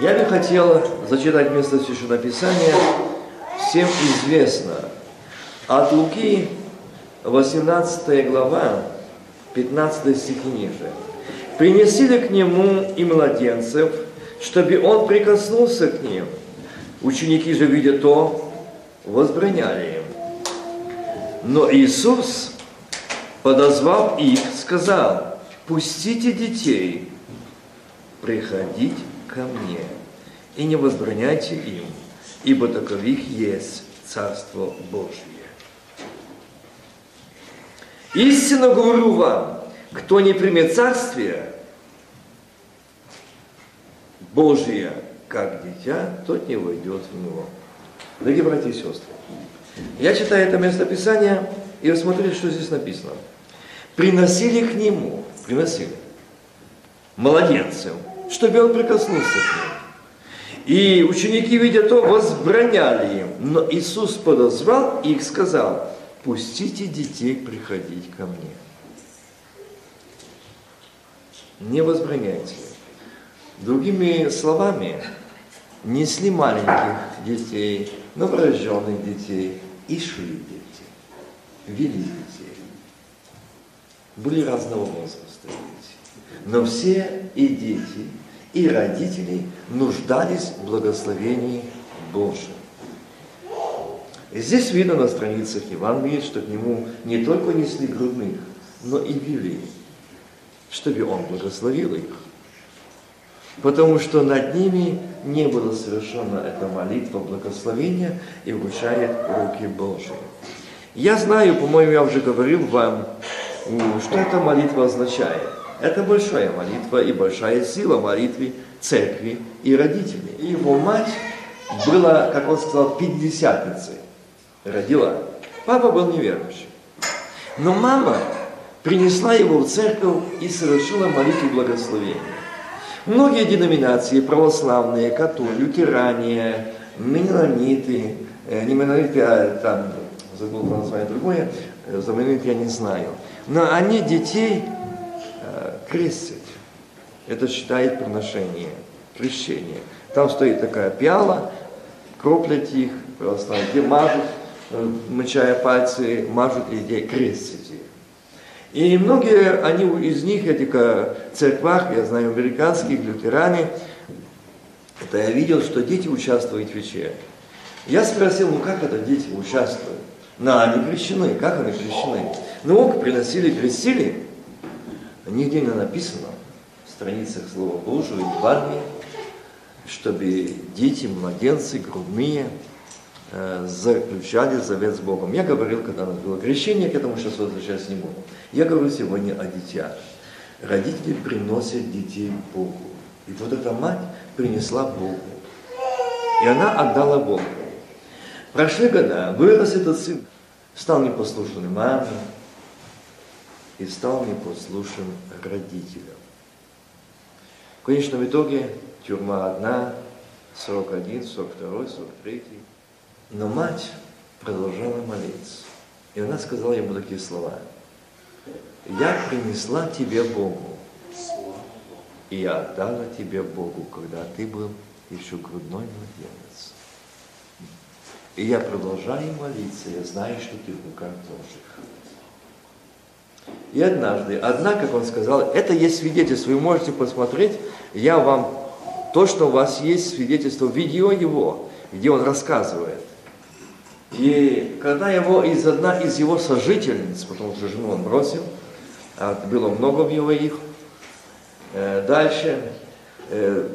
Я бы хотел зачитать место Священного Писания. Всем известно. От Луки, 18 глава, 15 стих и ниже. «Принесли к нему и младенцев, чтобы он прикоснулся к ним. Ученики же, видя то, возбраняли им. Но Иисус, подозвав их, сказал, пустите детей приходить ко мне, и не возбраняйте им, ибо таковых есть Царство Божие. Истинно говорю вам, кто не примет Царствие Божие, как дитя, тот не войдет в него. Дорогие братья и сестры, я читаю это местописание, и вы смотрите, что здесь написано. Приносили к нему, приносили, младенцев, чтобы он прикоснулся к ним. И ученики, видя то, возбраняли им. Но Иисус подозвал и их сказал, пустите детей приходить ко мне. Не возбраняйте. Другими словами, несли маленьких детей, новорожденных детей и шли дети, вели детей. Были разного возраста дети. Но все и дети, и родители нуждались в благословении Божьем. Здесь видно на страницах Евангелия, что к нему не только несли грудных, но и вели, чтобы он благословил их. Потому что над ними не было совершена эта молитва благословения и вручает руки Божьи. Я знаю, по-моему, я уже говорил вам, что эта молитва означает. Это большая молитва и большая сила молитвы церкви и родителей. Его мать была, как он сказал, пятидесятницей. Родила. Папа был неверующий. Но мама принесла его в церковь и совершила молитву благословения. Многие деноминации, православные, католики, лютеране, менониты, э, не менониты, а там, забыл название другое, э, за менонит я не знаю, но они детей э, крестят. Это считает приношение, крещение. Там стоит такая пиала, кроплять их, православные, мажут, э, мочая пальцы, мажут людей, крестят их. И многие они из них, этих церквах, я знаю, американских, лютеране, это я видел, что дети участвуют в вечере. Я спросил, ну как это дети участвуют? Ну, они крещены, как они крещены? Ну, приносили, крестили. Нигде не написано в страницах Слова Божьего и Евангелия, чтобы дети, младенцы, грудные, Э, заключали завет с Богом. Я говорил, когда у нас было крещение, к этому сейчас возвращаться не буду. Я говорю сегодня о детях. Родители приносят детей Богу. И вот эта мать принесла Богу. И она отдала Богу. Прошли года, вырос этот сын, стал непослушным маме и стал непослушным родителям. В конечном итоге тюрьма одна, 41, 42, 43. Но мать продолжала молиться. И она сказала ему такие слова. «Я принесла тебе Богу, и я отдала тебе Богу, когда ты был еще грудной младенец. И я продолжаю молиться, я знаю, что ты в руках Божьих. И однажды, одна, как он сказал, это есть свидетельство, вы можете посмотреть, я вам, то, что у вас есть свидетельство, видео его, где он рассказывает – и когда его из одна из его сожительниц, потому что жену он бросил, а было много в его их, э, дальше э,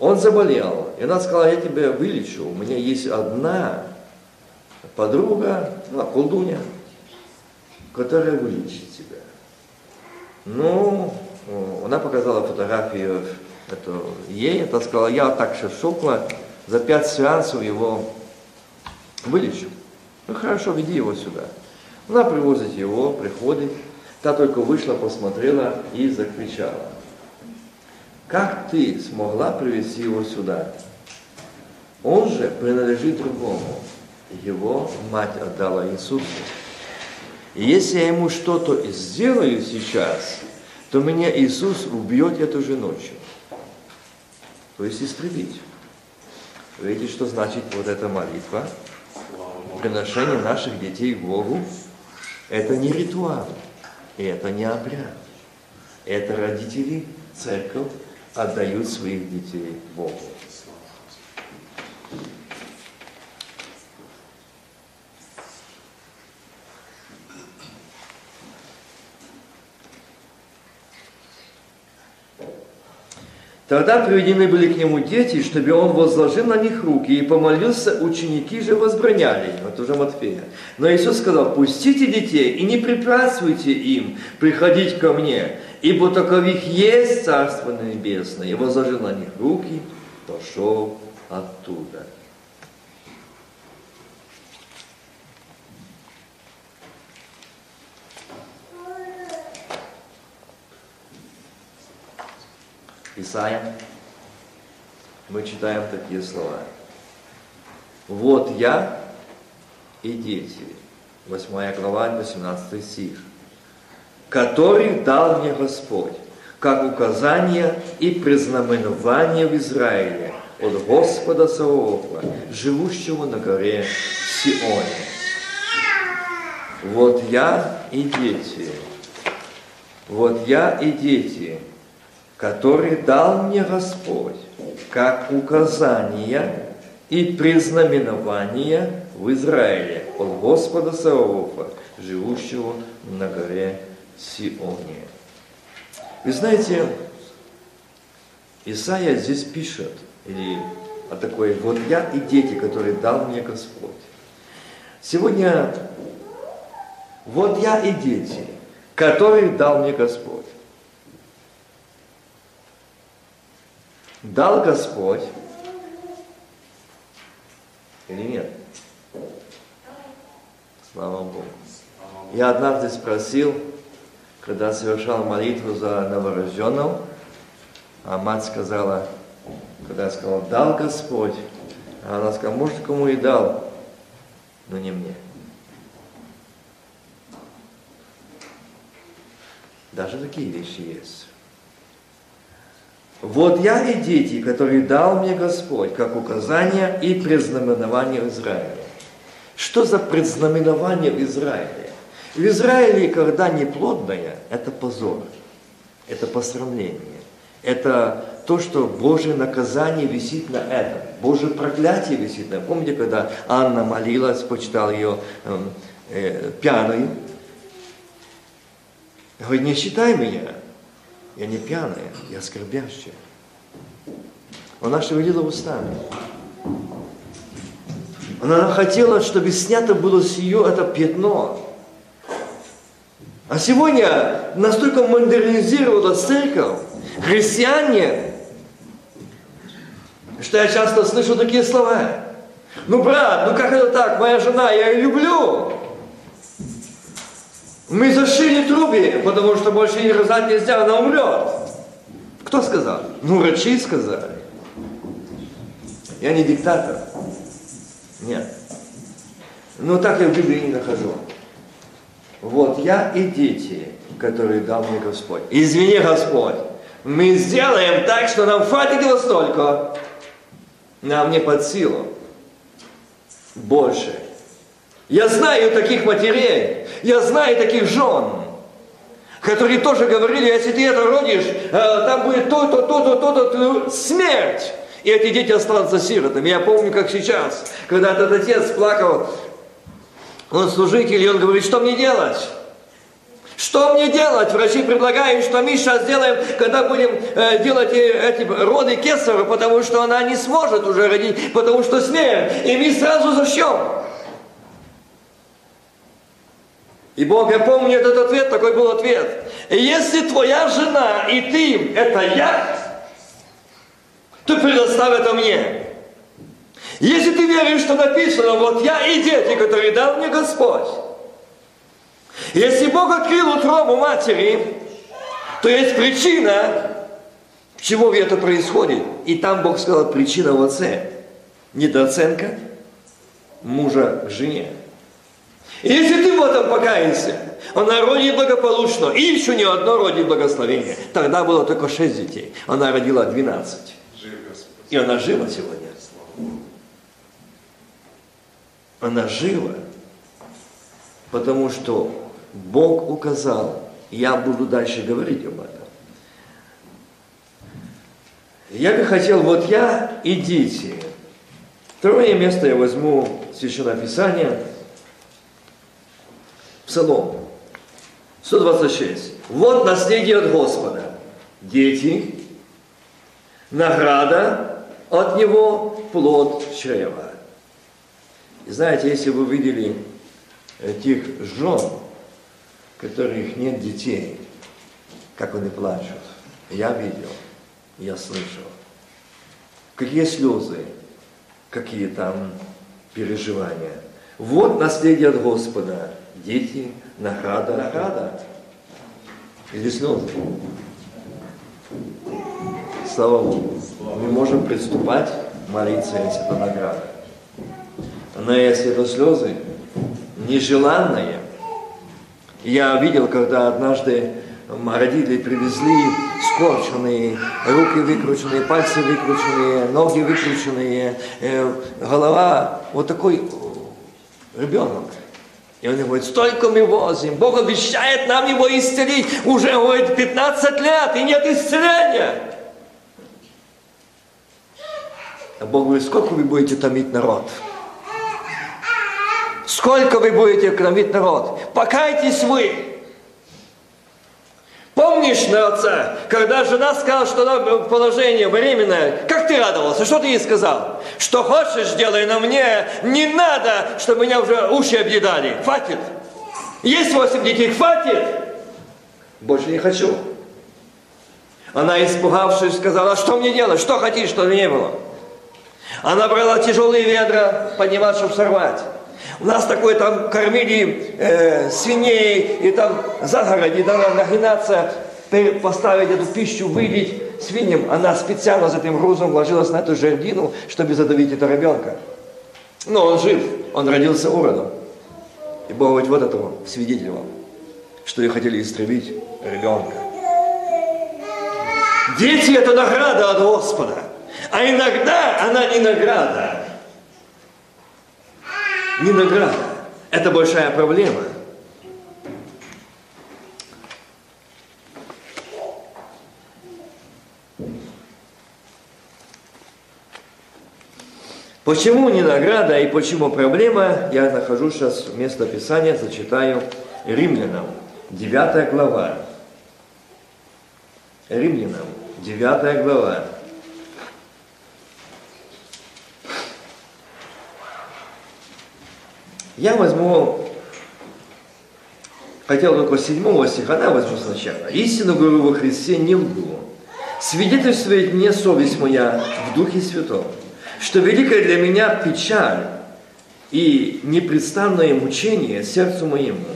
он заболел, и она сказала, я тебя вылечу, у меня есть одна подруга, ну, колдунья, которая вылечит тебя. Ну, она показала фотографию эту, ей, это сказала, я так шокла, за пять сеансов его вылечу. Ну хорошо, веди его сюда. Она привозит его, приходит. Та только вышла, посмотрела и закричала. Как ты смогла привести его сюда? Он же принадлежит другому. Его мать отдала Иисусу. И если я ему что-то сделаю сейчас, то меня Иисус убьет эту же ночью. то есть истребить. Видите, что значит вот эта молитва? Приношение наших детей Богу – это не ритуал, это не обряд. Это родители, церковь отдают своих детей Богу. Тогда приведены были к нему дети, чтобы он возложил на них руки и помолился, ученики же возбраняли, вот уже Матфея. Но Иисус сказал, пустите детей и не препятствуйте им приходить ко мне, ибо таковых есть Царство Небесное. И возложил на них руки, пошел оттуда. Исаия, мы читаем такие слова. Вот я и дети, 8 глава, 18 стих, который дал мне Господь, как указание и признаменование в Израиле от Господа Саваофа, живущего на горе Сионе. Вот я и дети, вот я и дети, который дал мне Господь, как указание и признаменование в Израиле от Господа Саофа, живущего на горе Сионе. Вы знаете, Исаия здесь пишет, или о такой, вот я и дети, которые дал мне Господь. Сегодня вот я и дети, которые дал мне Господь. Дал Господь или нет? Слава Богу. Я однажды спросил, когда совершал молитву за новорожденного, а мать сказала, когда я сказал, дал Господь, а она сказала, может, кому и дал, но не мне. Даже такие вещи есть. Вот я и дети, которые дал мне Господь, как указание и предзнаменование в Израиле. Что за предзнаменование в Израиле? В Израиле, когда неплодная, это позор, это посрамление. Это то, что Божье наказание висит на этом. Божье проклятие висит на этом. Помните, когда Анна молилась, почитал ее э, э, пьяной? Говорит, не считай меня, я не пьяная, я скорбящая. Она шевелила устами. Она хотела, чтобы снято было с ее это пятно. А сегодня настолько модернизировалась церковь, христиане, что я часто слышу такие слова. Ну, брат, ну как это так? Моя жена, я ее люблю. Мы зашили трубе, потому что больше не рожать нельзя, она умрет. Кто сказал? Ну, врачи сказали. Я не диктатор. Нет. Но так я в Библии не нахожу. Вот я и дети, которые дал мне Господь. Извини, Господь, мы сделаем так, что нам хватит его столько. Нам не под силу. Больше. Я знаю таких матерей, я знаю таких жен, которые тоже говорили, если ты это родишь, э, там будет то-то, то-то, то-то, смерть. И эти дети останутся сиротами. Я помню, как сейчас, когда этот отец плакал, он служитель, и он говорит, что мне делать? Что мне делать? Врачи предлагают, что мы сейчас сделаем, когда будем э, делать э, эти роды кесарева, потому что она не сможет уже родить, потому что смерть. И мы сразу зачем? И Бог, я помню этот ответ, такой был ответ. Если твоя жена и ты – это я, то предоставь это мне. Если ты веришь, что написано, вот я и дети, которые дал мне Господь. Если Бог открыл утробу матери, то есть причина, чего это происходит. И там Бог сказал, причина в отце. Недооценка мужа к жене. Если ты в этом покаялся, она родит благополучно, и еще не одно родит благословение. Тогда было только шесть детей, она родила двенадцать. И она жива сегодня. Она жива, потому что Бог указал, я буду дальше говорить об этом. Я бы хотел, вот я и дети. Второе место я возьму Священное Писание, Псалом 126. Вот наследие от Господа. Дети, награда от Него, плод чрева. И знаете, если вы видели этих жен, которых нет детей, как они плачут, я видел, я слышал. Какие слезы, какие там переживания. Вот наследие от Господа. Дети, награда, награда. Или слезы. Слава Богу. Мы можем приступать, молиться, если это награда. Но если это слезы, нежеланные, я видел, когда однажды родители привезли скорченные, руки выкрученные, пальцы выкрученные, ноги выкрученные, э, голова, вот такой ребенок. И он говорит, столько мы возим, Бог обещает нам его исцелить. Уже, говорит, 15 лет, и нет исцеления. А Бог говорит, сколько вы будете томить народ? Сколько вы будете кормить народ? Покайтесь вы. Помнишь на отца, когда жена сказала, что она положение беременное, как ты радовался? Что ты ей сказал? Что хочешь, делай, на мне не надо, чтобы меня уже уши объедали. Хватит. Есть восемь детей, хватит. Больше не хочу. Она, испугавшись, сказала, что мне делать, что хотите, чтобы не было. Она брала тяжелые ведра, поднимать, чтобы сорвать. У нас такое там кормили э, свиней, и там загороди, надо нагинаться, поставить эту пищу, вылить свиньям. Она специально за этим грузом ложилась на эту жердину, чтобы задавить этого ребенка. Но он жив, он родился уродом. И Бог говорит, вот этого свидетель вам, что и хотели истребить ребенка. Дети – это награда от Господа. А иногда она не награда, не награда. Это большая проблема. Почему не награда и почему проблема, я нахожу сейчас место Писания, зачитаю Римлянам, 9 глава. Римлянам, 9 глава. Я возьму, хотел только седьмого стиха, да, возьму сначала. Истину говорю во Христе не лгу. Свидетельствует мне совесть моя в Духе Святом, что великая для меня печаль и непрестанное мучение сердцу моему.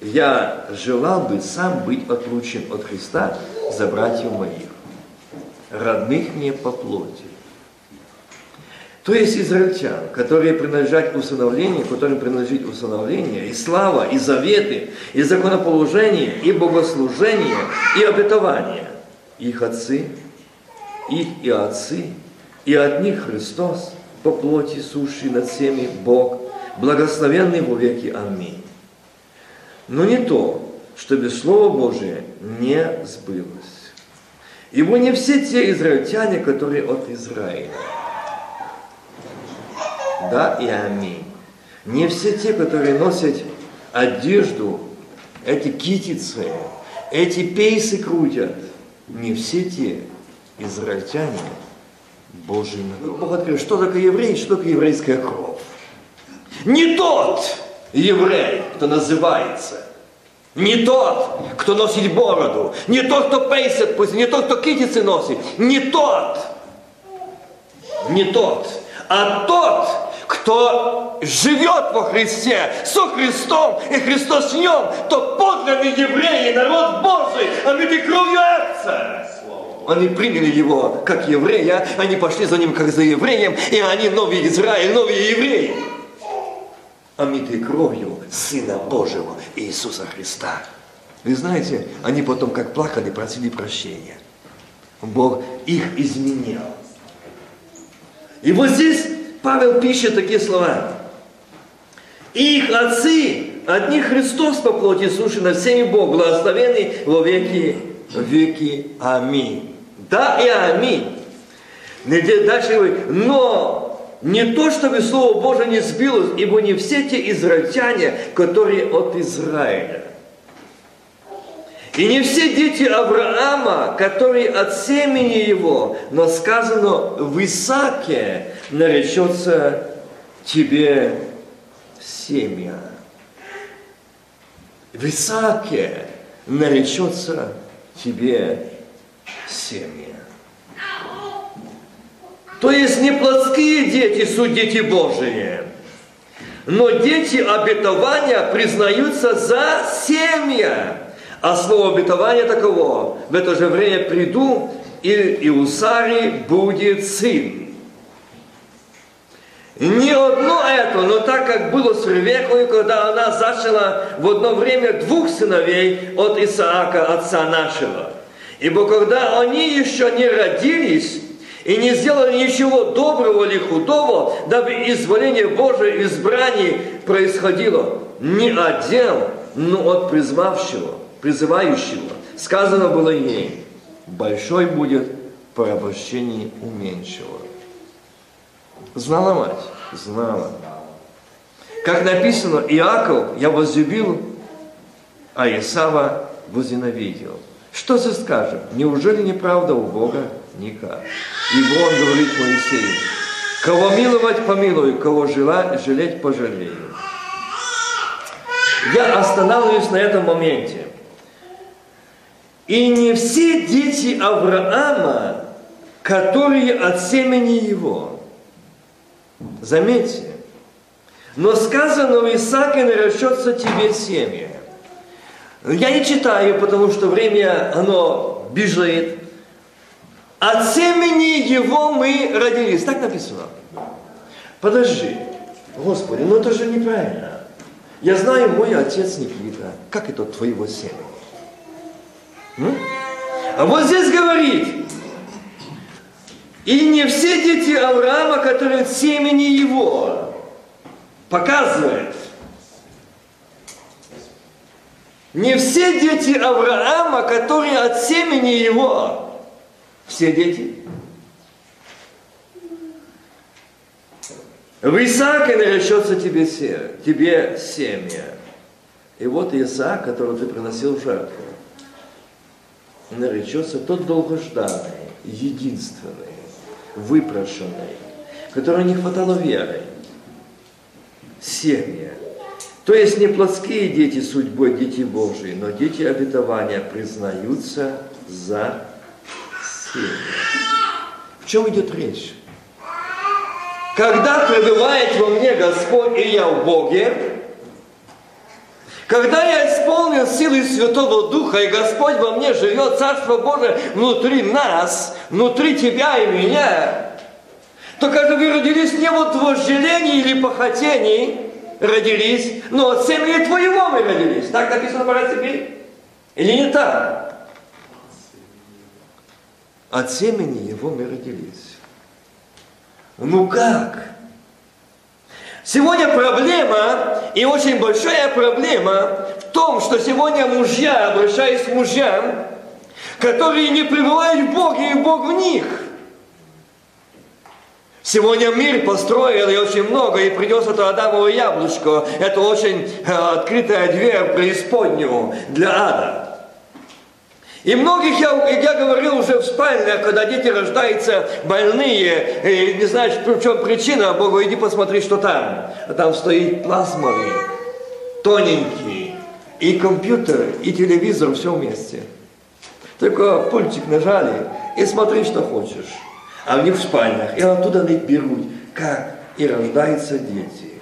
Я желал бы сам быть отлучен от Христа за братьев моих, родных мне по плоти то есть израильтян, которые принадлежат к усыновлению, которым принадлежит усыновление, и слава, и заветы, и законоположение, и богослужение, и обетование. Их отцы, их и отцы, и от них Христос, по плоти сущий над всеми Бог, благословенный во веки. Аминь. Но не то, чтобы Слово Божие не сбылось. Ибо не все те израильтяне, которые от Израиля, да и аминь. Не все те, которые носят одежду, эти китицы, эти пейсы крутят, не все те израильтяне Божий народ. Бог открыл, что такое еврей, что такое еврейская кровь. Не тот еврей, кто называется, не тот, кто носит бороду, не тот, кто пейсит, не тот, кто китицы носит, не тот, не тот, а тот, кто живет во Христе, со Христом, и Христос в нем, то подлинный еврей, народ Божий, омитый кровью Отца. Они приняли его как еврея, они пошли за ним как за евреем, и они новый Израиль, новые евреи. Омитые кровью Сына Божьего Иисуса Христа. Вы знаете, они потом как плакали, просили прощения. Бог их изменял. И вот здесь Павел пишет такие слова. Их отцы, одни Христос по плоти суши над всеми Бог, благословенный во веки веки. Аминь. Да и аминь. Дальше говорит, но не то, чтобы Слово Божие не сбилось, ибо не все те израильтяне, которые от Израиля. И не все дети Авраама, которые от семени его, но сказано в Исааке наречется тебе семя. В Исааке наречется тебе семя. То есть не плотские дети, суть дети Божии, но дети обетования признаются за семя. А слово обетования таково, в это же время приду, и, и у Сари будет сын. Не одно это, но так как было с Ревекой, когда она зачала в одно время двух сыновей от Исаака, отца нашего. Ибо когда они еще не родились, и не сделали ничего доброго или худого, дабы изволение Божие избрание происходило не от дел, но от призвавшего, призывающего. Сказано было ей, большой будет порабощение у меньшего. Знала мать? Знала. Как написано, Иаков я возлюбил, а Исава возненавидел. Что же скажем? Неужели неправда у Бога? Никак. Ибо Он говорит Моисею, кого миловать помилую, кого желать, жалеть пожалею. Я останавливаюсь на этом моменте. И не все дети Авраама, которые от семени его. Заметьте, но сказано в Исааке наращется тебе семя. Я не читаю, потому что время, оно бежит. От семени его мы родились. Так написано. Подожди. Господи, ну это же неправильно. Я знаю, мой отец Никита. Как это твоего семени? М? А вот здесь говорит, и не все дети Авраама, которые от семени его, показывает, не все дети Авраама, которые от семени его, все дети. В Исааке наречется тебе, тебе семя. И вот Исаак, которого ты приносил в жертву, наречется тот долгожданный, единственный, выпрошенный, которого не хватало веры. Семя. То есть не плотские дети судьбой дети Божии, но дети обетования признаются за в чем идет речь? Когда пребывает во мне Господь, и я в Боге, когда я исполнен силой Святого Духа, и Господь во мне живет, Царство Божие внутри нас, внутри тебя и меня, то когда вы родились не от вожделений или похотений, родились, но от семени твоего мы родились. Так написано по тебе? Или не так? От семени его мы родились. Ну как? Сегодня проблема, и очень большая проблема, в том, что сегодня мужья, обращаясь к мужьям, которые не пребывают в Боге, и Бог в них. Сегодня мир построил и очень много, и придет это Адамово яблочко. Это очень э, открытая дверь в преисподнюю для ада. И многих я, я говорил уже в спальнях, когда дети рождаются больные, и не знаешь, в чем причина, а Богу, иди посмотри, что там. А там стоит плазмовый, тоненький, и компьютер, и телевизор, все вместе. Только пультик нажали, и смотри, что хочешь. А в них в спальнях, и оттуда они берут, как и рождаются дети,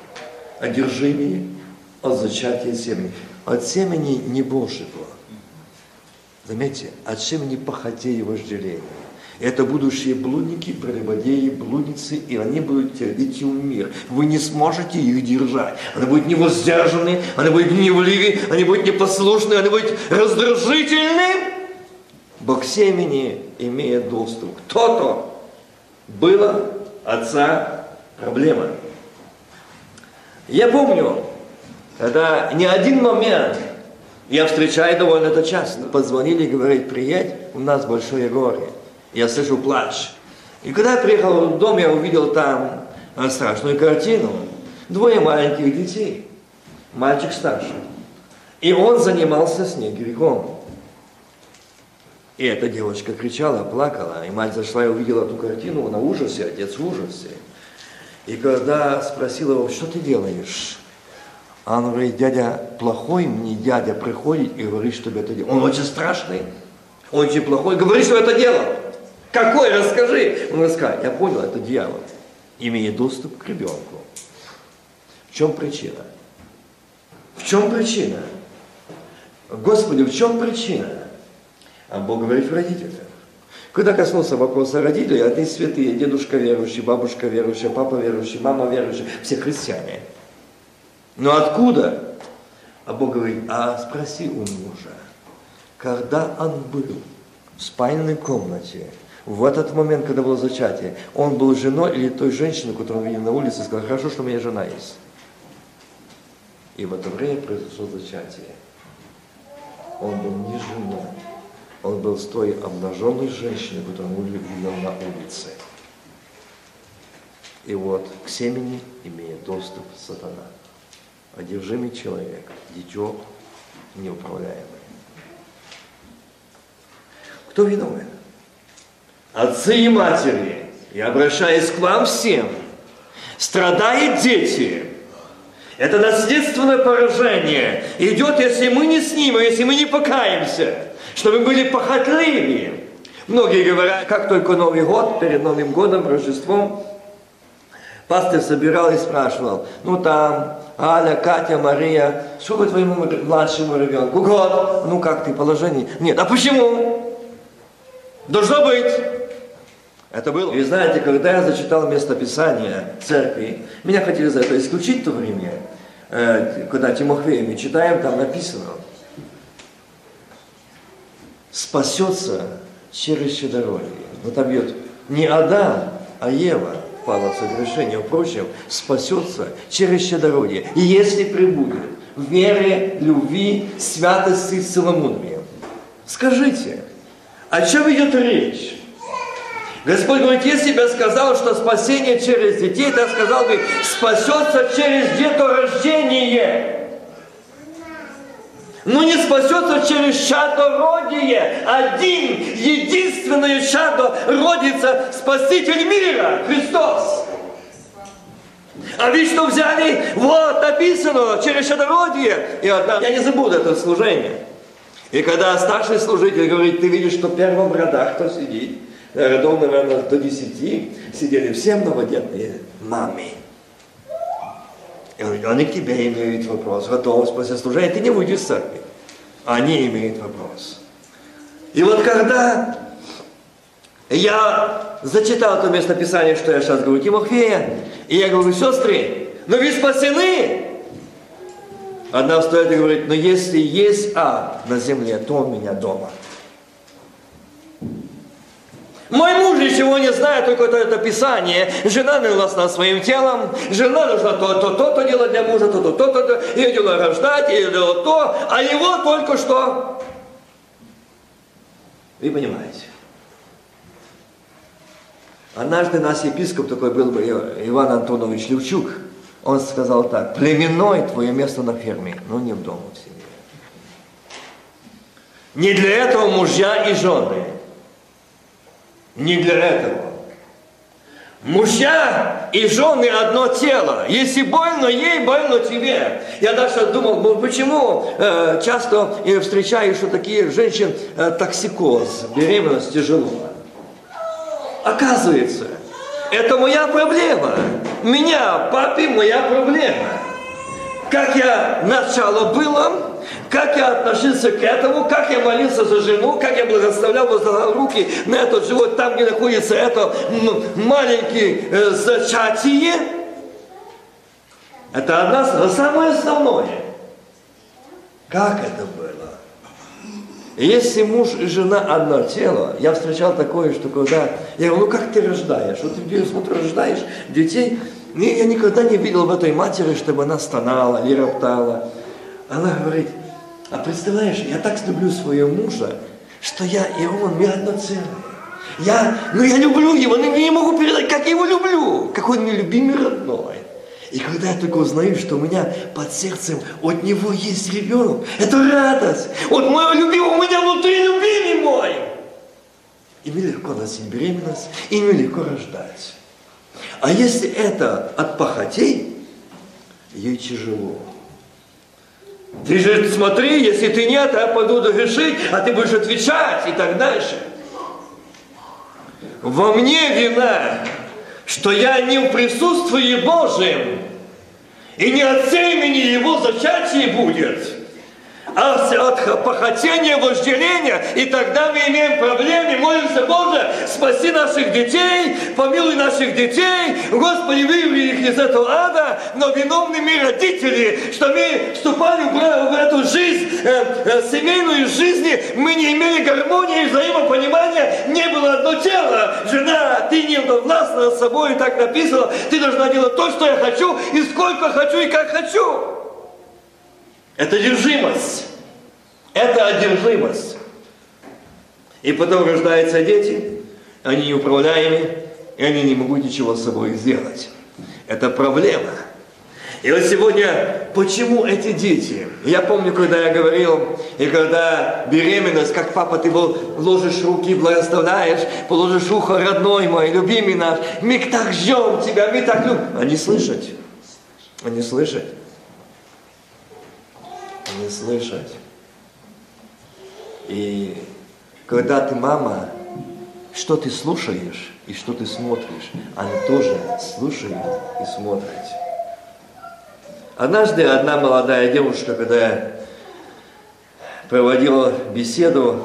одержимые от зачатия семени, от семени не Божьего. Заметьте, от семени похотей и вожделения. Это будущие блудники, прелюбодеи, блудницы, и они будут идти в мир. Вы не сможете их держать. Они будут невоздержаны, они будут гневливы, они будут непослушны, они будут раздражительны. Бог семени имеет доступ. Кто-то было отца проблема. Я помню, это не один момент, я встречаю довольно это часто. Позвонили и говорят, приедь, у нас большое горе. Я слышу плач. И когда я приехал в дом, я увидел там э, страшную картину. Двое маленьких детей. Мальчик старший. И он занимался с ней грехом. И эта девочка кричала, плакала, и мать зашла и увидела эту картину, на ужасе, отец в ужасе. И когда спросила его, что ты делаешь? Он говорит, дядя плохой, мне дядя приходит и говорит, чтобы это делал. Он очень страшный, он очень плохой, говорит, что это делал. Какой, расскажи. Он рассказал, я понял, это дьявол. Имеет доступ к ребенку. В чем причина? В чем причина? Господи, в чем причина? А Бог говорит в. Когда коснулся вопроса родителей, они святые, дедушка верующий, бабушка верующая, папа верующий, мама верующая, все христиане. Но откуда? А Бог говорит, а спроси у мужа, когда он был в спальной комнате, в этот момент, когда было зачатие, он был женой или той женщиной, которую он видел на улице, сказал, хорошо, что у меня жена есть. И в это время произошло зачатие. Он был не женой, он был с той обнаженной женщиной, которую он видел на улице. И вот к семени имеет доступ сатана. Одержимый человек, дитё неуправляемое. Кто виновен? Отцы и матери, я обращаюсь к вам всем, страдают дети. Это наследственное поражение идет, если мы не снимем, если мы не покаемся чтобы были похотливее. Многие говорят, как только Новый год, перед Новым годом, Рождеством, пастор собирал и спрашивал, ну там, Аля, Катя, Мария, что вы твоему младшему ребенку? Год. Ну как ты, положение? Нет. А почему? Должно быть. Это было. И знаете, когда я зачитал местописание церкви, меня хотели за это исключить в то время, э, когда Тимофея мы читаем, там написано – спасется через щедородие. Но там идет не Адам, а Ева пала в согрешение. Впрочем, спасется через щедородие. И если прибудет в вере, любви, святости, целомудрии. Скажите, о чем идет речь? Господь говорит, если бы я сказал, что спасение через детей, то сказал бы, спасется через деторождение но не спасется через чадородие. Один, единственное чадо родится Спаситель мира, Христос. А ведь что взяли? Вот написано, через чадородие. И одна, я не забуду это служение. И когда старший служитель говорит, ты видишь, что в первом рядах кто сидит, рядов, наверное, до десяти, сидели все многодетные мамы. И они к тебе имеют вопрос, готовность после служения, ты не выйдешь из церкви. Они имеют вопрос. И вот когда я зачитал то местописание, что я сейчас говорю, Тимофея, и я говорю, сестры, но вы спасены. Одна встает и говорит, но если есть ад на земле, то у меня дома. Мой муж ничего не знает, только это, это Писание. Жена властна своим телом, жена должна то-то, то-то делать для мужа, то-то, то-то, то, ее дело рождать, ее дело то, а его только что. Вы понимаете? Однажды наш епископ такой был бы Иван Антонович Левчук, он сказал так, племенной твое место на ферме, но не в доме в семье. Не для этого мужья и жены – не для этого. Мужья и жены одно тело. Если больно ей, больно тебе. Я даже думал, почему э, часто я встречаю, что такие женщин э, токсикоз, беременность тяжело. Оказывается, это моя проблема. Меня, папе, моя проблема. Как я начало было, как я относился к этому, как я молился за жену, как я благословлял, возлагал руки на этот живот, там, где находится это маленький э, зачатие. Это одна, самое основное. Как это было? Если муж и жена одно тело, я встречал такое, что когда, я говорю, ну как ты рождаешь? Вот ты смотрю, рождаешь детей, и я никогда не видел в этой матери, чтобы она стонала или роптала. Она говорит, а представляешь, я так люблю своего мужа, что я и он, мы одно целое. Я, ну я люблю его, но не могу передать, как я его люблю, какой он мне любимый родной. И когда я только узнаю, что у меня под сердцем от него есть ребенок, это радость. От моего любимого у меня внутри любимый мой. И мне легко носить беременность, и мне легко рождать. А если это от похотей, ей тяжело. Ты же смотри, если ты нет, я пойду грешить, а ты будешь отвечать и так дальше. Во мне вина, что я не в присутствии Божьем, и не от семени его зачатие будет, а от похотения, вожделения, и тогда мы имеем проблемы, молимся, Боже, спаси наших детей, помилуй наших детей, Господи, вывели их из этого ада, но виновны мы родители, что мы вступали в эту жизнь, э, э, семейную жизнь, мы не имели гармонии, взаимопонимания, не было одно тело. Жена, ты не властна над собой, так написано, ты должна делать то, что я хочу, и сколько хочу, и как хочу. Это одержимость. Это одержимость. И потом рождаются дети, они неуправляемы, и они не могут ничего с собой сделать. Это проблема. И вот сегодня, почему эти дети? Я помню, когда я говорил, и когда беременность, как папа, ты ложишь руки, благословляешь, положишь ухо, родной мой, любимый наш, мы так ждем тебя, мы так любим. Они слышат. Они слышат не слышать. И когда ты мама, что ты слушаешь и что ты смотришь, они тоже слушают и смотрят. Однажды одна молодая девушка, когда проводила беседу,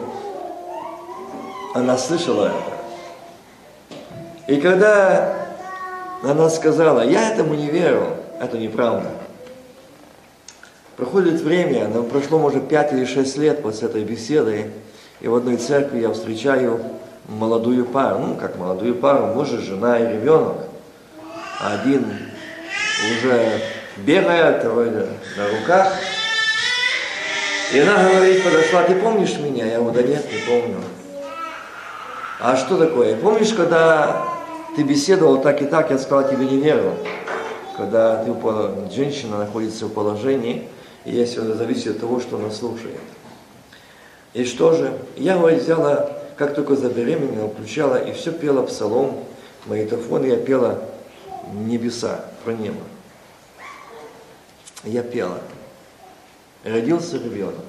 она слышала это. И когда она сказала, я этому не верю, это неправда. Проходит время, но прошло, может, пять или шесть лет после этой беседы, и в одной церкви я встречаю молодую пару, ну, как молодую пару, муж, жена и ребенок. Один уже бегает на руках, и она говорит, подошла, ты помнишь меня? Я говорю, да нет, не помню. А что такое? Помнишь, когда ты беседовал так и так, я сказал, тебе не верю. Когда ты, женщина находится в положении, и если это зависит от того, что она слушает. И что же? Я его взяла, как только забеременела, включала и все пела псалом, магнитофон, я пела небеса, про небо. Я пела. Родился ребенок.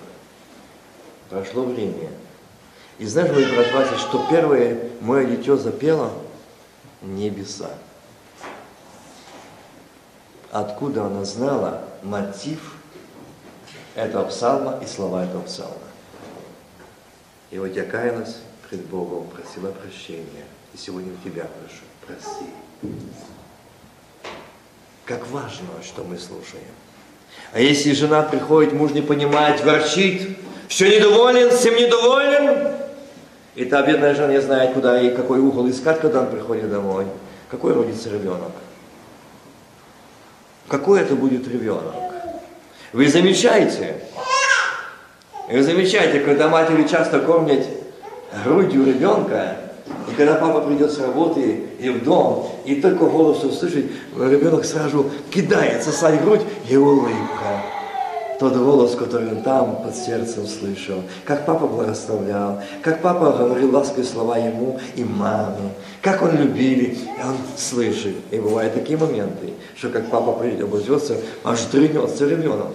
Прошло время. И знаешь, мой брат Вася, что первое мое дитё запело? Небеса. Откуда она знала мотив этого псалма и слова этого псалма. И вот я каялась пред Богом, просила прощения. И сегодня у тебя прошу, прости. Как важно, что мы слушаем. А если жена приходит, муж не понимает, ворчит, все недоволен, всем недоволен, и та бедная жена не знает, куда и какой угол искать, когда он приходит домой. Какой родится ребенок? Какой это будет ребенок? Вы замечаете? Вы замечаете, когда матери часто кормят грудью ребенка, и когда папа придет с работы и в дом, и только голос услышит, ребенок сразу кидается сать грудь и улыбка. Тот голос, который он там под сердцем слышал, как папа благословлял, как папа говорил ласковые слова ему и маме, как он любили, и он слышит. И бывают такие моменты, что как папа придет, обожжется, аж дрынется ребенок.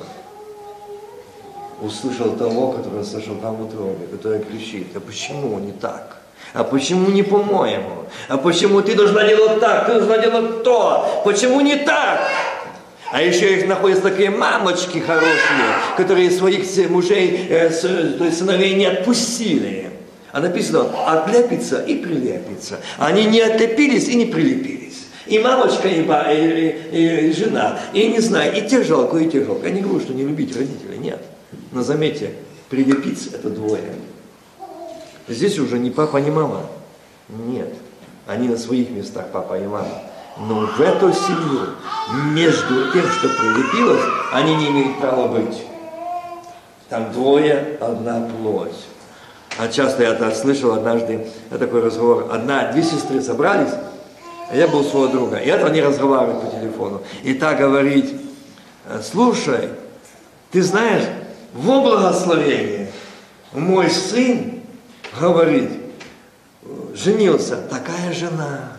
Услышал того, который слышал там утробе, который кричит, а почему не так? А почему не по-моему? А почему ты должна делать так, ты должна делать то? Почему не так? А еще их находятся такие мамочки хорошие, которые своих мужей, э, то есть сыновей не отпустили. А написано, отлепится и прилепится. Они не отлепились и не прилепились. И мамочка, и, ба, и, и, и жена, и не знаю, и те жалко, и те жалко. Я не говорю, что не любить родителей, нет. Но заметьте, прилепиться это двое. Здесь уже не папа, не мама. Нет. Они на своих местах, папа и мама. Но в эту семью, между тем, что прилепилось, они не имеют права быть. Там двое, одна плоть. А часто я так слышал однажды такой разговор. Одна, две сестры собрались, а я был своего друга. И это они разговаривают по телефону. И так говорит, слушай, ты знаешь, во благословение мой сын говорит, женился, такая жена,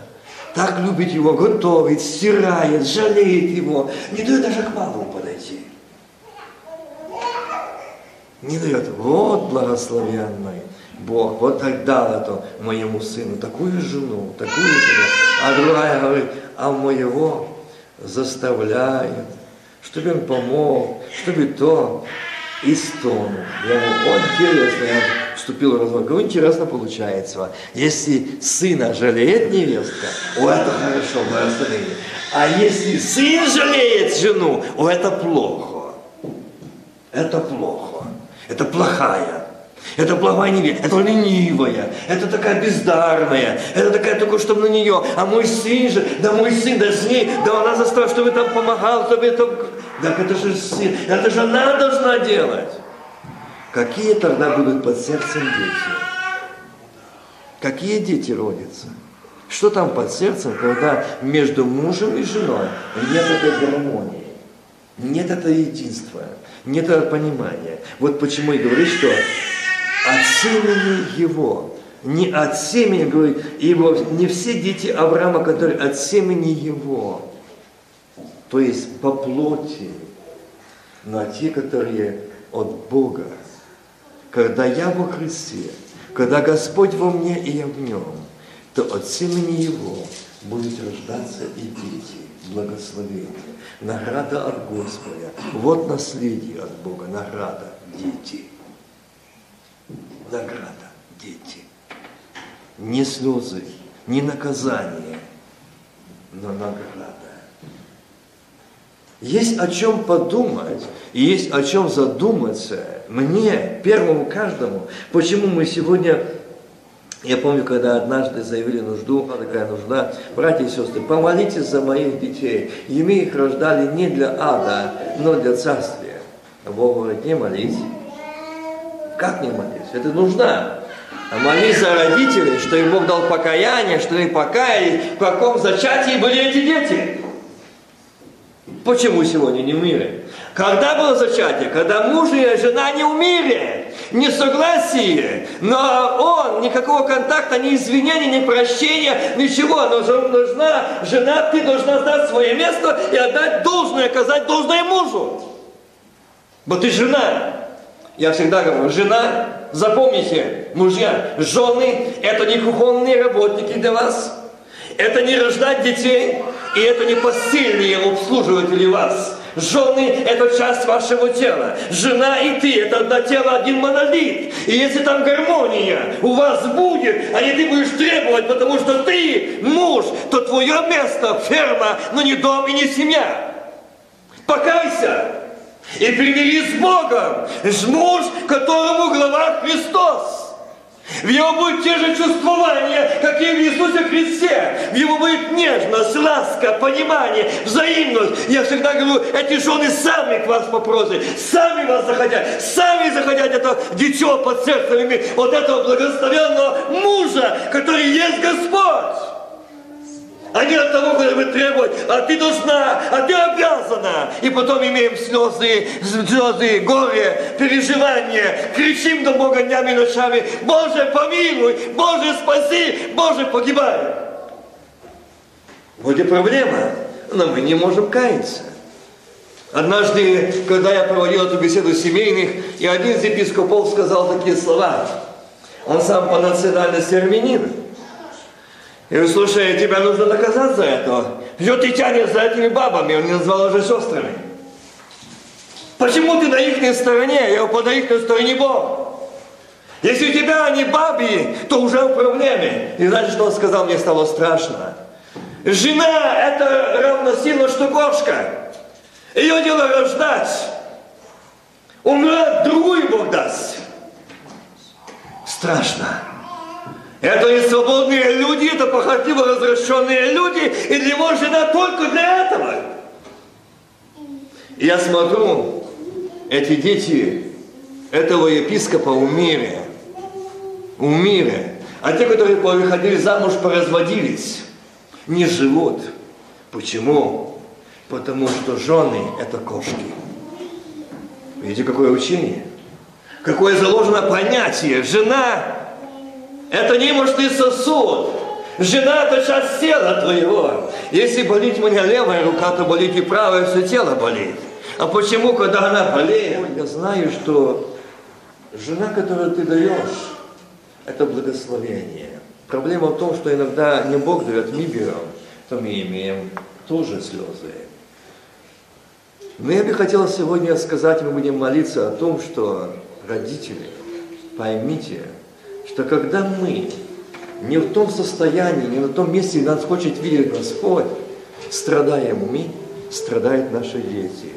так любит его, готовит, стирает, жалеет его, не дает даже к малому подойти. Не дает. Вот благословенный Бог, вот так дал это моему сыну, такую жену, такую жену. А другая говорит, а моего заставляет, чтобы он помог, чтобы то и стону. Я говорю, интересно, я вступил в разговор. Интересно получается. Если сына жалеет невестка, о, это хорошо, благословение. А если сын жалеет жену, о, это плохо. Это плохо. Это плохая. Это плохая невеста, это ленивая, это такая бездарная, это такая только, чтобы на нее. А мой сын же, да мой сын, да с ней, да она заставила, чтобы там помогал, чтобы это... Так это же сын, это же она должна делать. Какие тогда будут под сердцем дети? Какие дети родятся? Что там под сердцем, когда между мужем и женой нет этой гармонии, нет этого единства, нет этого понимания. Вот почему и говорит, что от семени его, не от семени, говорит, ибо не все дети Авраама, которые от семени его, то есть по плоти, но те, которые от Бога. Когда я во Христе, когда Господь во мне и я в нем, то от семени Его будет рождаться и дети, благословение, награда от Господа. Вот наследие от Бога, награда, дети. Награда, дети. Не слезы, не наказание, но награда. Есть о чем подумать, и есть о чем задуматься мне, первому каждому. Почему мы сегодня, я помню, когда однажды заявили нужду, такая нужда, братья и сестры, помолитесь за моих детей. Ими их рождали не для ада, но для царствия. А Бог говорит, не молись. Как не молись? Это нужна. А молись за родителей, что им Бог дал покаяние, что они покаялись, в каком зачатии были эти дети. Почему сегодня не в мире? Когда было зачатие? Когда муж и жена не мире, не согласие, но он, никакого контакта, ни извинения, ни прощения, ничего. Но нужна жена, ты должна знать свое место и отдать должное, оказать должное мужу. Вот ты жена. Я всегда говорю, жена, запомните, мужья, жены, это не кухонные работники для вас. Это не рождать детей, и это не постельные обслуживатели вас. Жены – это часть вашего тела. Жена и ты – это одно тело, один монолит. И если там гармония у вас будет, а не ты будешь требовать, потому что ты муж, то твое место – ферма, но не дом и не семья. Покайся и примирись с Богом. Муж, которому глава Христос. В его будет те же чувствования, какие в Иисусе Христе. В его будет нежность, ласка, понимание, взаимность. Я всегда говорю, эти жены сами к вас попросят, сами вас захотят, сами захотят это дитё под сердцем иметь, вот этого благословенного мужа, который есть Господь а не от того, когда вы требовать, а ты должна, а ты обязана. И потом имеем слезы, слезы, горе, переживания, кричим до Бога днями и ночами, Боже, помилуй, Боже, спаси, Боже, погибай. Вот и проблема, но мы не можем каяться. Однажды, когда я проводил эту беседу семейных, и один из епископов сказал такие слова. Он сам по национальности армянин. И говорю, слушай, тебя нужно наказать за это. Что ты тянешь за этими бабами? Он не назвал уже сестрами. Почему ты на их стороне? Я его по их стороне Бог. Если у тебя они баби, то уже в проблеме. И знаете, что он сказал? Мне стало страшно. Жена – это равносильно, что кошка. Ее дело рождать. Умрать другую Бог даст. Страшно. Это не свободные люди, это похотливо развращенные люди, и для него жена только для этого. Я смотрю, эти дети этого епископа в мире, а те, которые выходили замуж, поразводились, не живут. Почему? Потому что жены – это кошки. Видите, какое учение? Какое заложено понятие. Жена – это немощный сосуд. Жена – это часть тела твоего. Если болит у меня левая рука, то болит и правая, все тело болит. А почему, когда она болеет? Я знаю, что жена, которую ты даешь, это благословение. Проблема в том, что иногда не Бог дает, мы берем, то мы имеем тоже слезы. Но я бы хотел сегодня сказать, мы будем молиться о том, что родители, поймите, что когда мы не в том состоянии, не на том месте, где нас хочет видеть Господь, страдаем мы, страдают наши дети.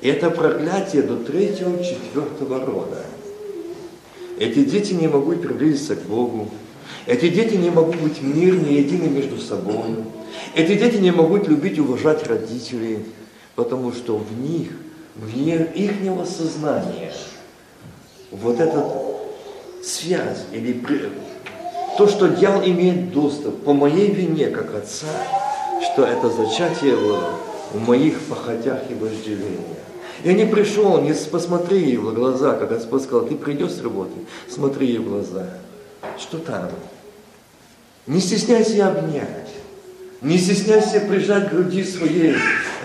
И это проклятие до третьего, четвертого рода. Эти дети не могут приблизиться к Богу. Эти дети не могут быть мирны, едины между собой. Эти дети не могут любить и уважать родителей потому что в них, в их сознания, вот эта связь или то, что дьявол имеет доступ по моей вине, как отца, что это зачатие было в моих похотях и вожделениях. Я не пришел, не посмотри ей в глаза, как Господь сказал, ты придешь с работы, смотри ей в глаза. Что там? Не стесняйся обнять. Не стесняйся прижать к груди своей.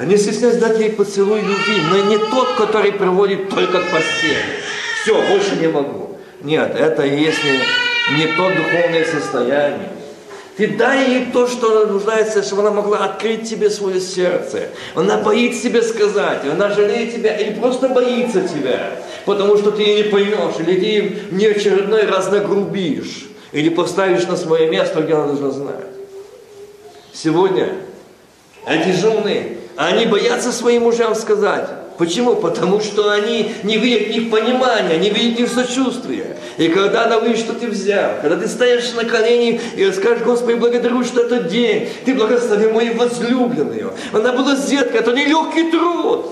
Не стесняйся дать ей поцелуй любви. Но не тот, который приводит только к постели. Все, больше не могу. Нет, это если не то духовное состояние. Ты дай ей то, что она нуждается, чтобы она могла открыть тебе свое сердце. Она боится тебе сказать, она жалеет тебя или просто боится тебя, потому что ты ее не поймешь, или ты не очередной раз нагрубишь, или поставишь на свое место, где она должна знать. Сегодня эти жены, они боятся своим мужьям сказать. Почему? Потому что они не видят их понимания, не видят их сочувствия. И когда она видит, что ты взял, когда ты стоишь на колени и скажешь, Господи, благодарю, что этот день, ты благослови мою возлюбленную. Она была с деткой, это нелегкий труд.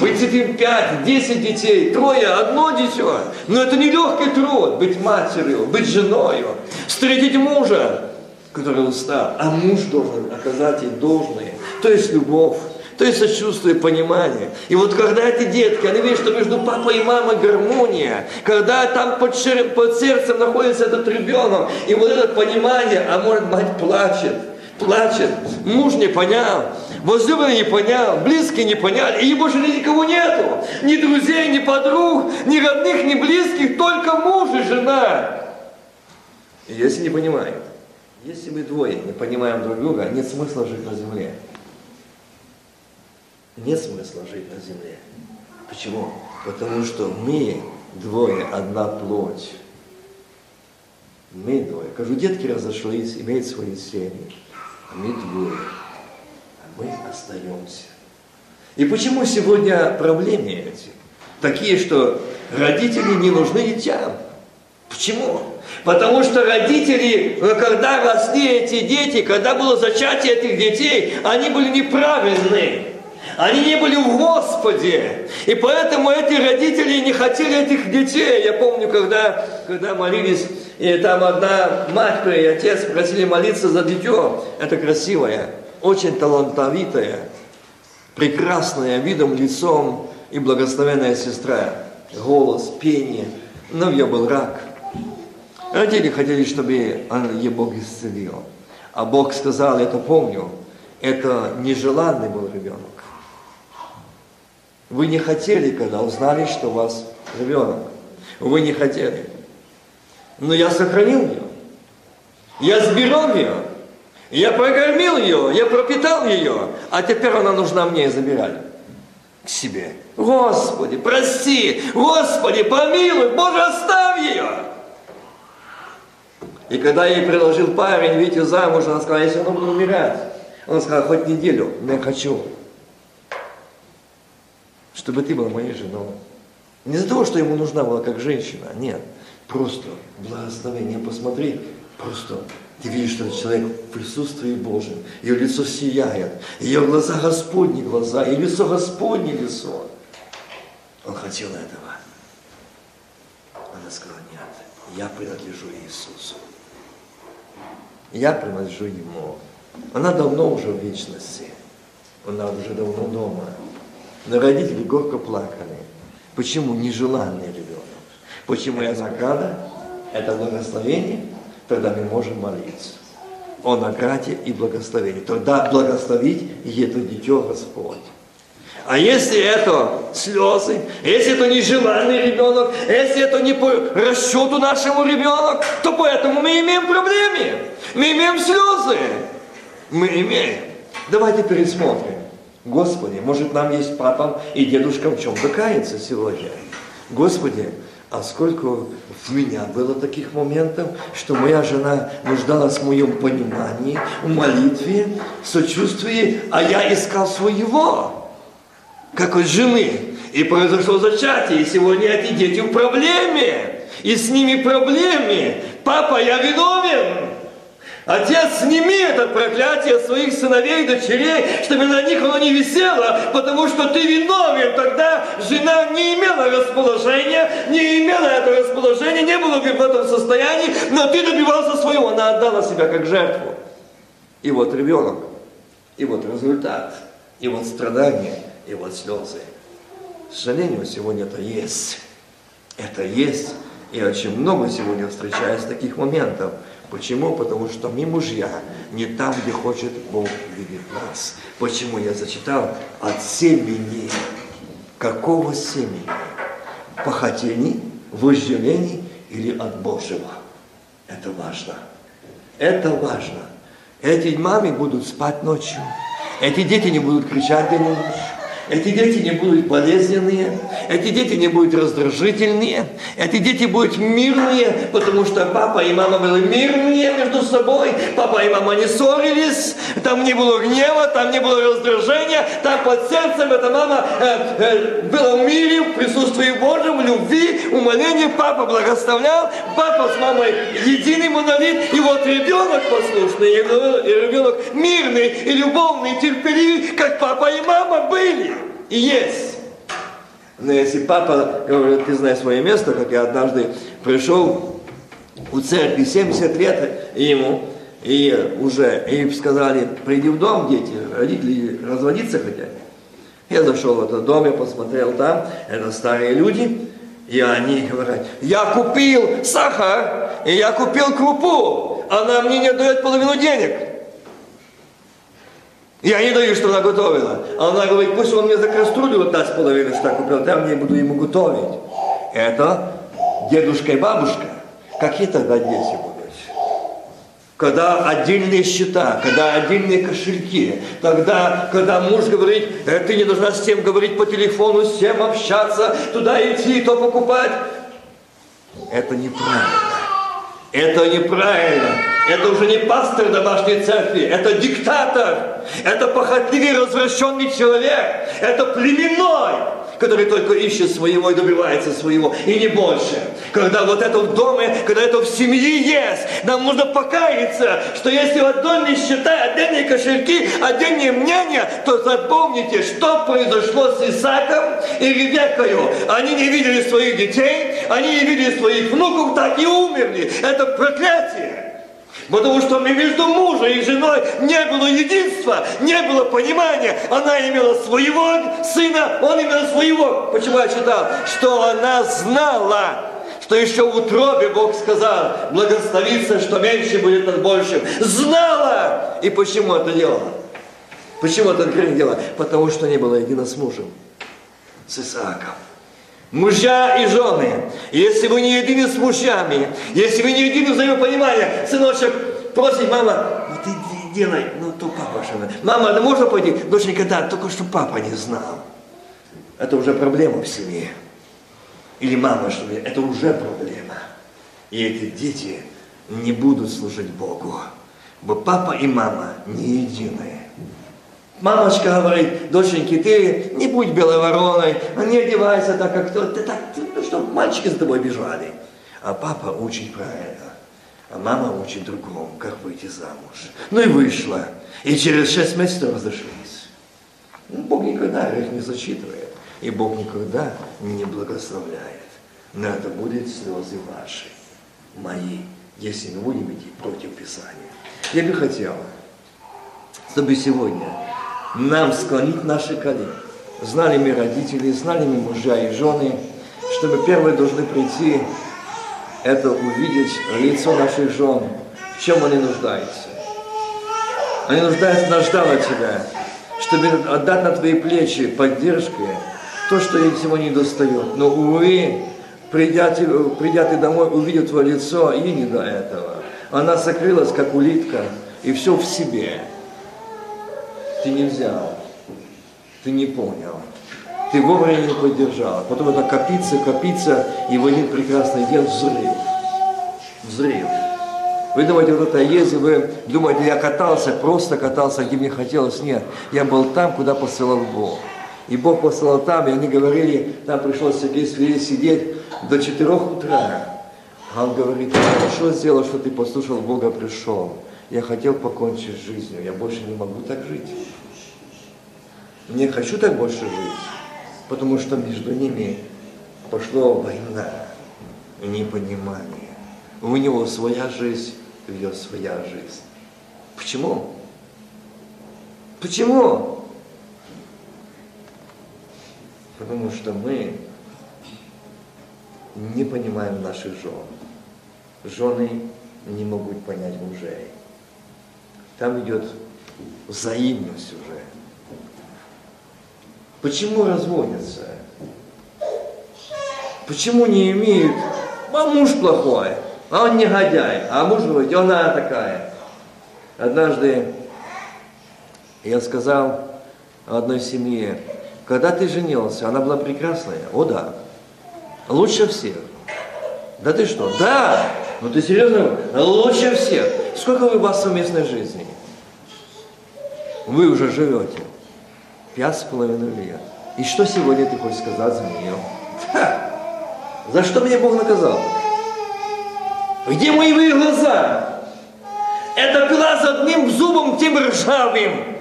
Быть этим пять, десять детей, трое, одно дитё. Но это нелегкий труд, быть матерью, быть женою, встретить мужа, который устал, а муж должен оказать ей должное, то есть любовь, то есть сочувствие, понимание. И вот когда эти детки, они видят, что между папой и мамой гармония, когда там под, шер... под сердцем находится этот ребенок, и вот это понимание, а может мать плачет, плачет, муж не понял, возлюбленный не понял, близкие не поняли, и больше никого нету, ни друзей, ни подруг, ни родных, ни близких, только муж и жена. И если не понимает, если мы двое не понимаем друг друга, нет смысла жить на земле. Нет смысла жить на земле. Почему? Потому что мы двое, одна плоть. Мы двое. Кажу, детки разошлись, имеют свои семьи. А мы двое. А мы остаемся. И почему сегодня проблемы эти? Такие, что родители не нужны детям. Почему? Потому что родители, э, когда росли эти дети, когда было зачатие этих детей, они были неправильные. Они не были в Господе. И поэтому эти родители не хотели этих детей. Я помню, когда, когда молились, и там одна мать и отец просили молиться за дитё. Это красивая, очень талантовитая, прекрасная видом, лицом и благословенная сестра. Голос, пение. Но ее был рак – Родители хотели, чтобы ей Бог исцелил. А Бог сказал, это помню, это нежеланный был ребенок. Вы не хотели, когда узнали, что у вас ребенок. Вы не хотели. Но я сохранил ее. Я сберег ее. Я прокормил ее, я пропитал ее, а теперь она нужна мне и забирать к себе. Господи, прости, Господи, помилуй, Боже, оставь ее. И когда ей предложил парень выйти замуж, она сказала, если он будет умирать, он сказал, хоть неделю, но я хочу, чтобы ты была моей женой. Не из-за того, что ему нужна была как женщина, нет. Просто благословение. Посмотри, просто ты видишь, что этот человек в присутствии Божьем. Ее лицо сияет. Ее глаза Господни глаза. И лицо Господне лицо. Он хотел этого. Она сказала, нет, я принадлежу Иисусу. Я принадлежу Ему. Она давно уже в вечности. Она уже давно дома. Но родители горько плакали. Почему нежеланный ребенок? Почему я награда? Это благословение, тогда мы можем молиться о награде и благословении. Тогда благословить это дитё Господь. А если это слезы, если это нежеланный ребенок, если это не по расчету нашему ребенок, то поэтому мы имеем проблемы, мы имеем слезы, мы имеем. Давайте пересмотрим. Господи, может нам есть папа и дедушка в чем-то каяться сегодня. Господи, а сколько в меня было таких моментов, что моя жена нуждалась в моем понимании, в молитве, в сочувствии, а я искал своего, как от жены. И произошло зачатие, и сегодня эти дети в проблеме, и с ними проблемы. Папа, я виновен. Отец, сними это проклятие своих сыновей и дочерей, чтобы на них оно не висело, потому что ты виновен. Тогда жена не имела расположения, не имела этого расположения, не была в этом состоянии, но ты добивался своего, она отдала себя как жертву. И вот ребенок, и вот результат, и вот страдания, и вот слезы. К сожалению, сегодня это есть. Это есть. И очень много сегодня встречается таких моментов – Почему? Потому что мы мужья не там, где хочет Бог видеть нас. Почему я зачитал от семени? Какого семени? Похотений, вожделений или от Божьего? Это важно. Это важно. Эти мамы будут спать ночью. Эти дети не будут кричать и ночь. Эти дети не будут болезненные, эти дети не будут раздражительные, эти дети будут мирные, потому что папа и мама были мирные между собой, папа и мама не ссорились, там не было гнева, там не было раздражения, там под сердцем эта мама э, э, была в мире, в присутствии Божьем, в любви, умолении, папа благословлял, папа с мамой единый монолит, и вот ребенок послушный, и ребенок мирный, и любовный, и терпеливый, как папа и мама были и есть. Но если папа говорит, ты знаешь свое место, как я однажды пришел у церкви, 70 лет ему, и уже, и сказали, приди в дом, дети, родители разводиться хотят. Я зашел в этот дом, я посмотрел там, это старые люди, и они говорят, я купил сахар, и я купил крупу, она мне не дает половину денег. Я не даю, что она готовила. А она говорит, пусть он мне за кастрюлю даст половину, что я купил, там я буду ему готовить. Это дедушка и бабушка. Какие тогда дети будут? Когда отдельные счета, когда отдельные кошельки, тогда, когда муж говорит, э, ты не должна с тем говорить по телефону, с тем общаться, туда идти, то покупать. Это неправильно. Это неправильно. Это уже не пастор домашней церкви, это диктатор, это похотливый, развращенный человек, это племенной, который только ищет своего и добивается своего, и не больше. Когда вот это в доме, когда это в семье есть, нам нужно покаяться, что если в отдельные счета, отдельные кошельки, отдельные мнения, то запомните, что произошло с Исааком и Ревекою. Они не видели своих детей, они не видели своих внуков, так и умерли. Это проклятие. Потому что между мужем и женой не было единства, не было понимания. Она имела своего сына, он имел своего. Почему я читал? Что она знала, что еще в утробе Бог сказал, благословиться, что меньше будет над большим. Знала! И почему это делала? Почему это делала? Потому что не было едино с мужем, с Исааком. Мужья и жены, если вы не едины с мужьями, если вы не едины взаимопонимания, сыночек просит мама, ну ты делай, ну то папа что Мама, да можно пойти? Доченька, да, только что папа не знал. Это уже проблема в семье. Или мама, что ли, это уже проблема. И эти дети не будут служить Богу. Бо папа и мама не единые. Мамочка говорит, доченьки, ты не будь белой вороной, не одевайся так, как кто. Ты так, ну, чтобы мальчики за тобой бежали. А папа учит правильно. А мама учит другому, как выйти замуж. Ну и вышла. И через шесть месяцев разошлись. Ну, Бог никогда их не зачитывает. И Бог никогда не благословляет. Но это будет слезы ваши, мои, если мы будем идти против Писания. Я бы хотел, чтобы сегодня нам склонить наши колени. Знали мы родители, знали мы мужья и жены, чтобы первые должны прийти, это увидеть лицо наших жен, в чем они нуждаются. Они нуждаются, нас ждала тебя, чтобы отдать на твои плечи поддержкой то, что им всего не достает. Но, увы, придя, придя ты домой, увидев твое лицо, и не до этого. Она сокрылась, как улитка, и все в себе. Ты не взял, ты не понял, ты вовремя не поддержал. Потом это копится, копится, и в один прекрасный день взрыв. Взрыв. Вы думаете, вот это если вы думаете, я катался, просто катался, где мне хотелось. Нет, я был там, куда посылал Бог. И Бог послал там, и они говорили, там пришлось Свирей сидеть до 4 утра. А он говорит, хорошо сделал, что ты послушал Бога, пришел. Я хотел покончить с жизнью, я больше не могу так жить. Не хочу так больше жить, потому что между ними пошла война, непонимание. У него своя жизнь, у ее своя жизнь. Почему? Почему? Потому что мы не понимаем наших жен. Жены не могут понять мужей. Там идет взаимность уже. Почему разводятся? Почему не имеют, а муж плохой, а он негодяй, а муж говорит, она такая. Однажды я сказал одной семье, когда ты женился, она была прекрасная? О да. Лучше всех. Да ты что? Да! Ну ты серьезно? Лучше всех. Сколько у вас совместной жизни? Вы уже живете. Пять с половиной лет. И что сегодня ты хочешь сказать за нее? Ха! За что меня Бог наказал? Где мои глаза? Это пила с одним зубом, тем ржавым.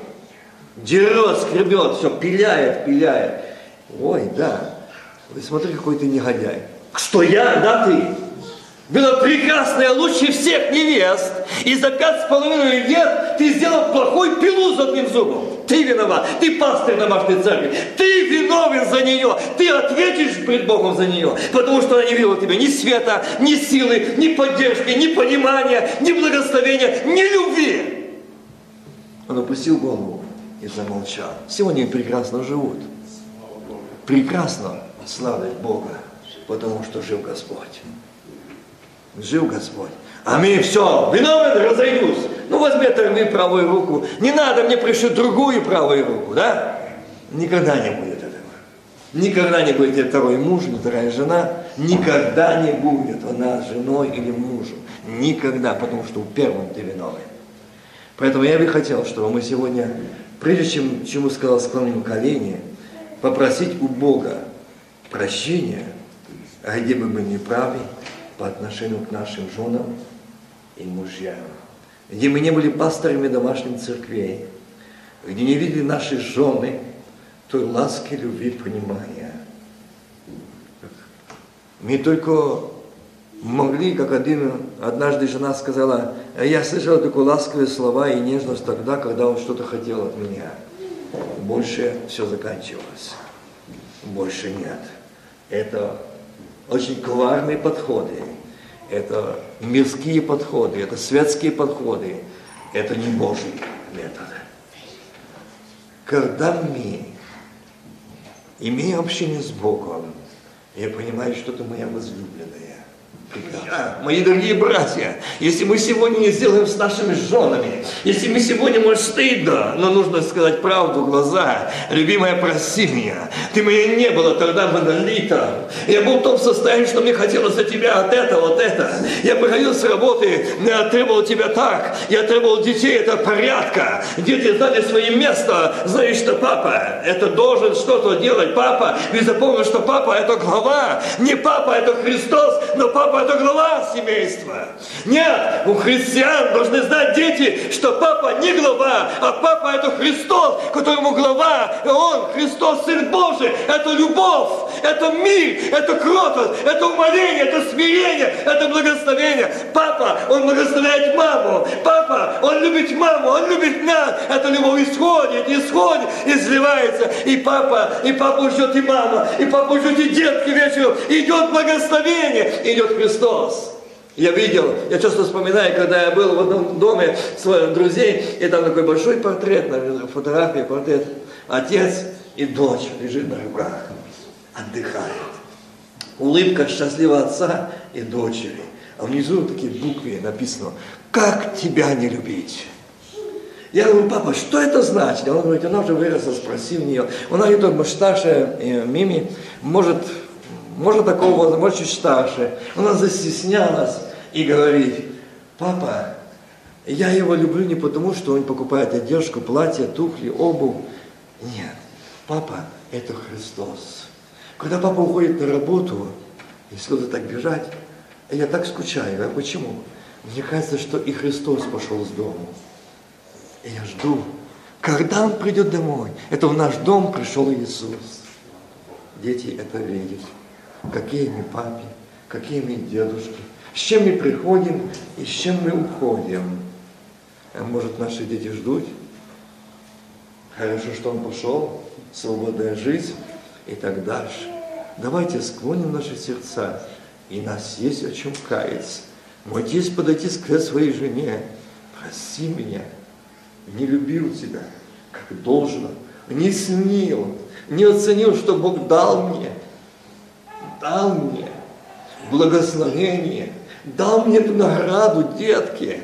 Дерет, скребет, все, пиляет, пиляет. Ой, да. Вы смотри, какой ты негодяй. Что я, да ты? Была прекрасная, лучше всех невест. И за пять с половиной лет ты сделал плохой пилу с одним зубом. Ты виноват. Ты пастырь домашней церкви. Ты виновен за нее. Ты ответишь пред Богом за нее. Потому что она не видела тебе ни света, ни силы, ни поддержки, ни понимания, ни благословения, ни любви. Он опустил голову и замолчал. Сегодня прекрасно живут. Прекрасно славят Бога, потому что жив Господь. Жив Господь. Аминь, все, виновен, разойдусь. Ну возьми оторви правую руку. Не надо мне пришить другую правую руку, да? Никогда не будет этого. Никогда не будет ни второй муж, ни вторая жена. Никогда не будет она женой или мужем. Никогда, потому что в первом ты виновен. Поэтому я бы хотел, чтобы мы сегодня, прежде чем, чему сказал, склоним колени, попросить у Бога прощения, а где бы мы не правы, по отношению к нашим женам и мужьям, где мы не были пасторами домашних церквей, где не видели наши жены той ласки, любви, понимания. Мы только могли, как один, однажды жена сказала, я слышала только ласковые слова и нежность тогда, когда он что-то хотел от меня. Больше все заканчивалось. Больше нет. Это очень коварные подходы. Это мирские подходы, это светские подходы. Это не Божий метод. Когда мы имеем общение с Богом, я понимаю, что это моя возлюбленная. Прекрасно. Мои дорогие братья, если мы сегодня не сделаем с нашими женами, если мы сегодня, может, стыдно, но нужно сказать правду в глаза, любимая, прости меня, ты меня не было тогда монолитом, я был в том состоянии, что мне хотелось от тебя от этого, вот это, я приходил с работы, я требовал тебя так, я требовал детей, это порядка, дети знали свое место, знаешь, что папа, это должен что-то делать, папа, ведь запомни, что папа это глава, не папа это Христос, но папа это глава семейства. Нет, у христиан должны знать дети, что папа не глава, а папа это Христос, которому глава, он, Христос, Сын Божий, это любовь, это мир, это кротость, это умоление, это смирение, это благословение. Папа, он благословляет маму, папа, он любит маму, он любит нас, эта любовь исходит, исходит, изливается, и папа, и папа ждет и мама, и папа ждет и детки вечером, идет благословение, идет Христос. Я видел, я часто вспоминаю, когда я был в одном доме своих друзей, и там такой большой портрет, на фотографии портрет, отец и дочь лежит на руках, отдыхает. Улыбка счастливого отца и дочери. А внизу такие буквы написано, как тебя не любить. Я говорю, папа, что это значит? Он говорит, она уже выросла, спроси у нее. Она и только старшая э, Мими, может, может такого возраста, может чуть старше. Она застеснялась и говорит, папа, я его люблю не потому, что он покупает одежду, платье, туфли, обувь. Нет, папа – это Христос. Когда папа уходит на работу, если куда-то так бежать, я так скучаю. А почему? Мне кажется, что и Христос пошел с дому. И я жду, когда Он придет домой. Это в наш дом пришел Иисус. Дети это видят. Какие мы папе, какие мы дедушки, с чем мы приходим и с чем мы уходим. А может, наши дети ждут? Хорошо, что Он пошел, свободная жизнь и так дальше. Давайте склоним наши сердца, и нас есть о чем каяться. Отец подойти к своей жене, прости меня, не любил тебя, как должно, не ценил, не оценил, что Бог дал мне, дал мне благословение, дал мне эту награду, детки.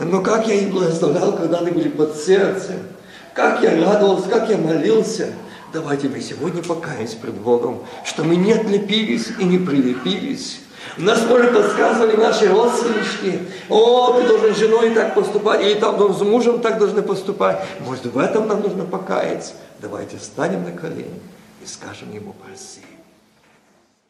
Но как я их благословлял, когда они были под сердцем, как я радовался, как я молился. Давайте мы сегодня покаемся пред Богом, что мы не отлепились и не прилепились нас, может, подсказывали наши родственнички, о, ты должен с женой так поступать, или там с мужем так должны поступать. Может, в этом нам нужно покаяться. Давайте встанем на колени и скажем ему прости.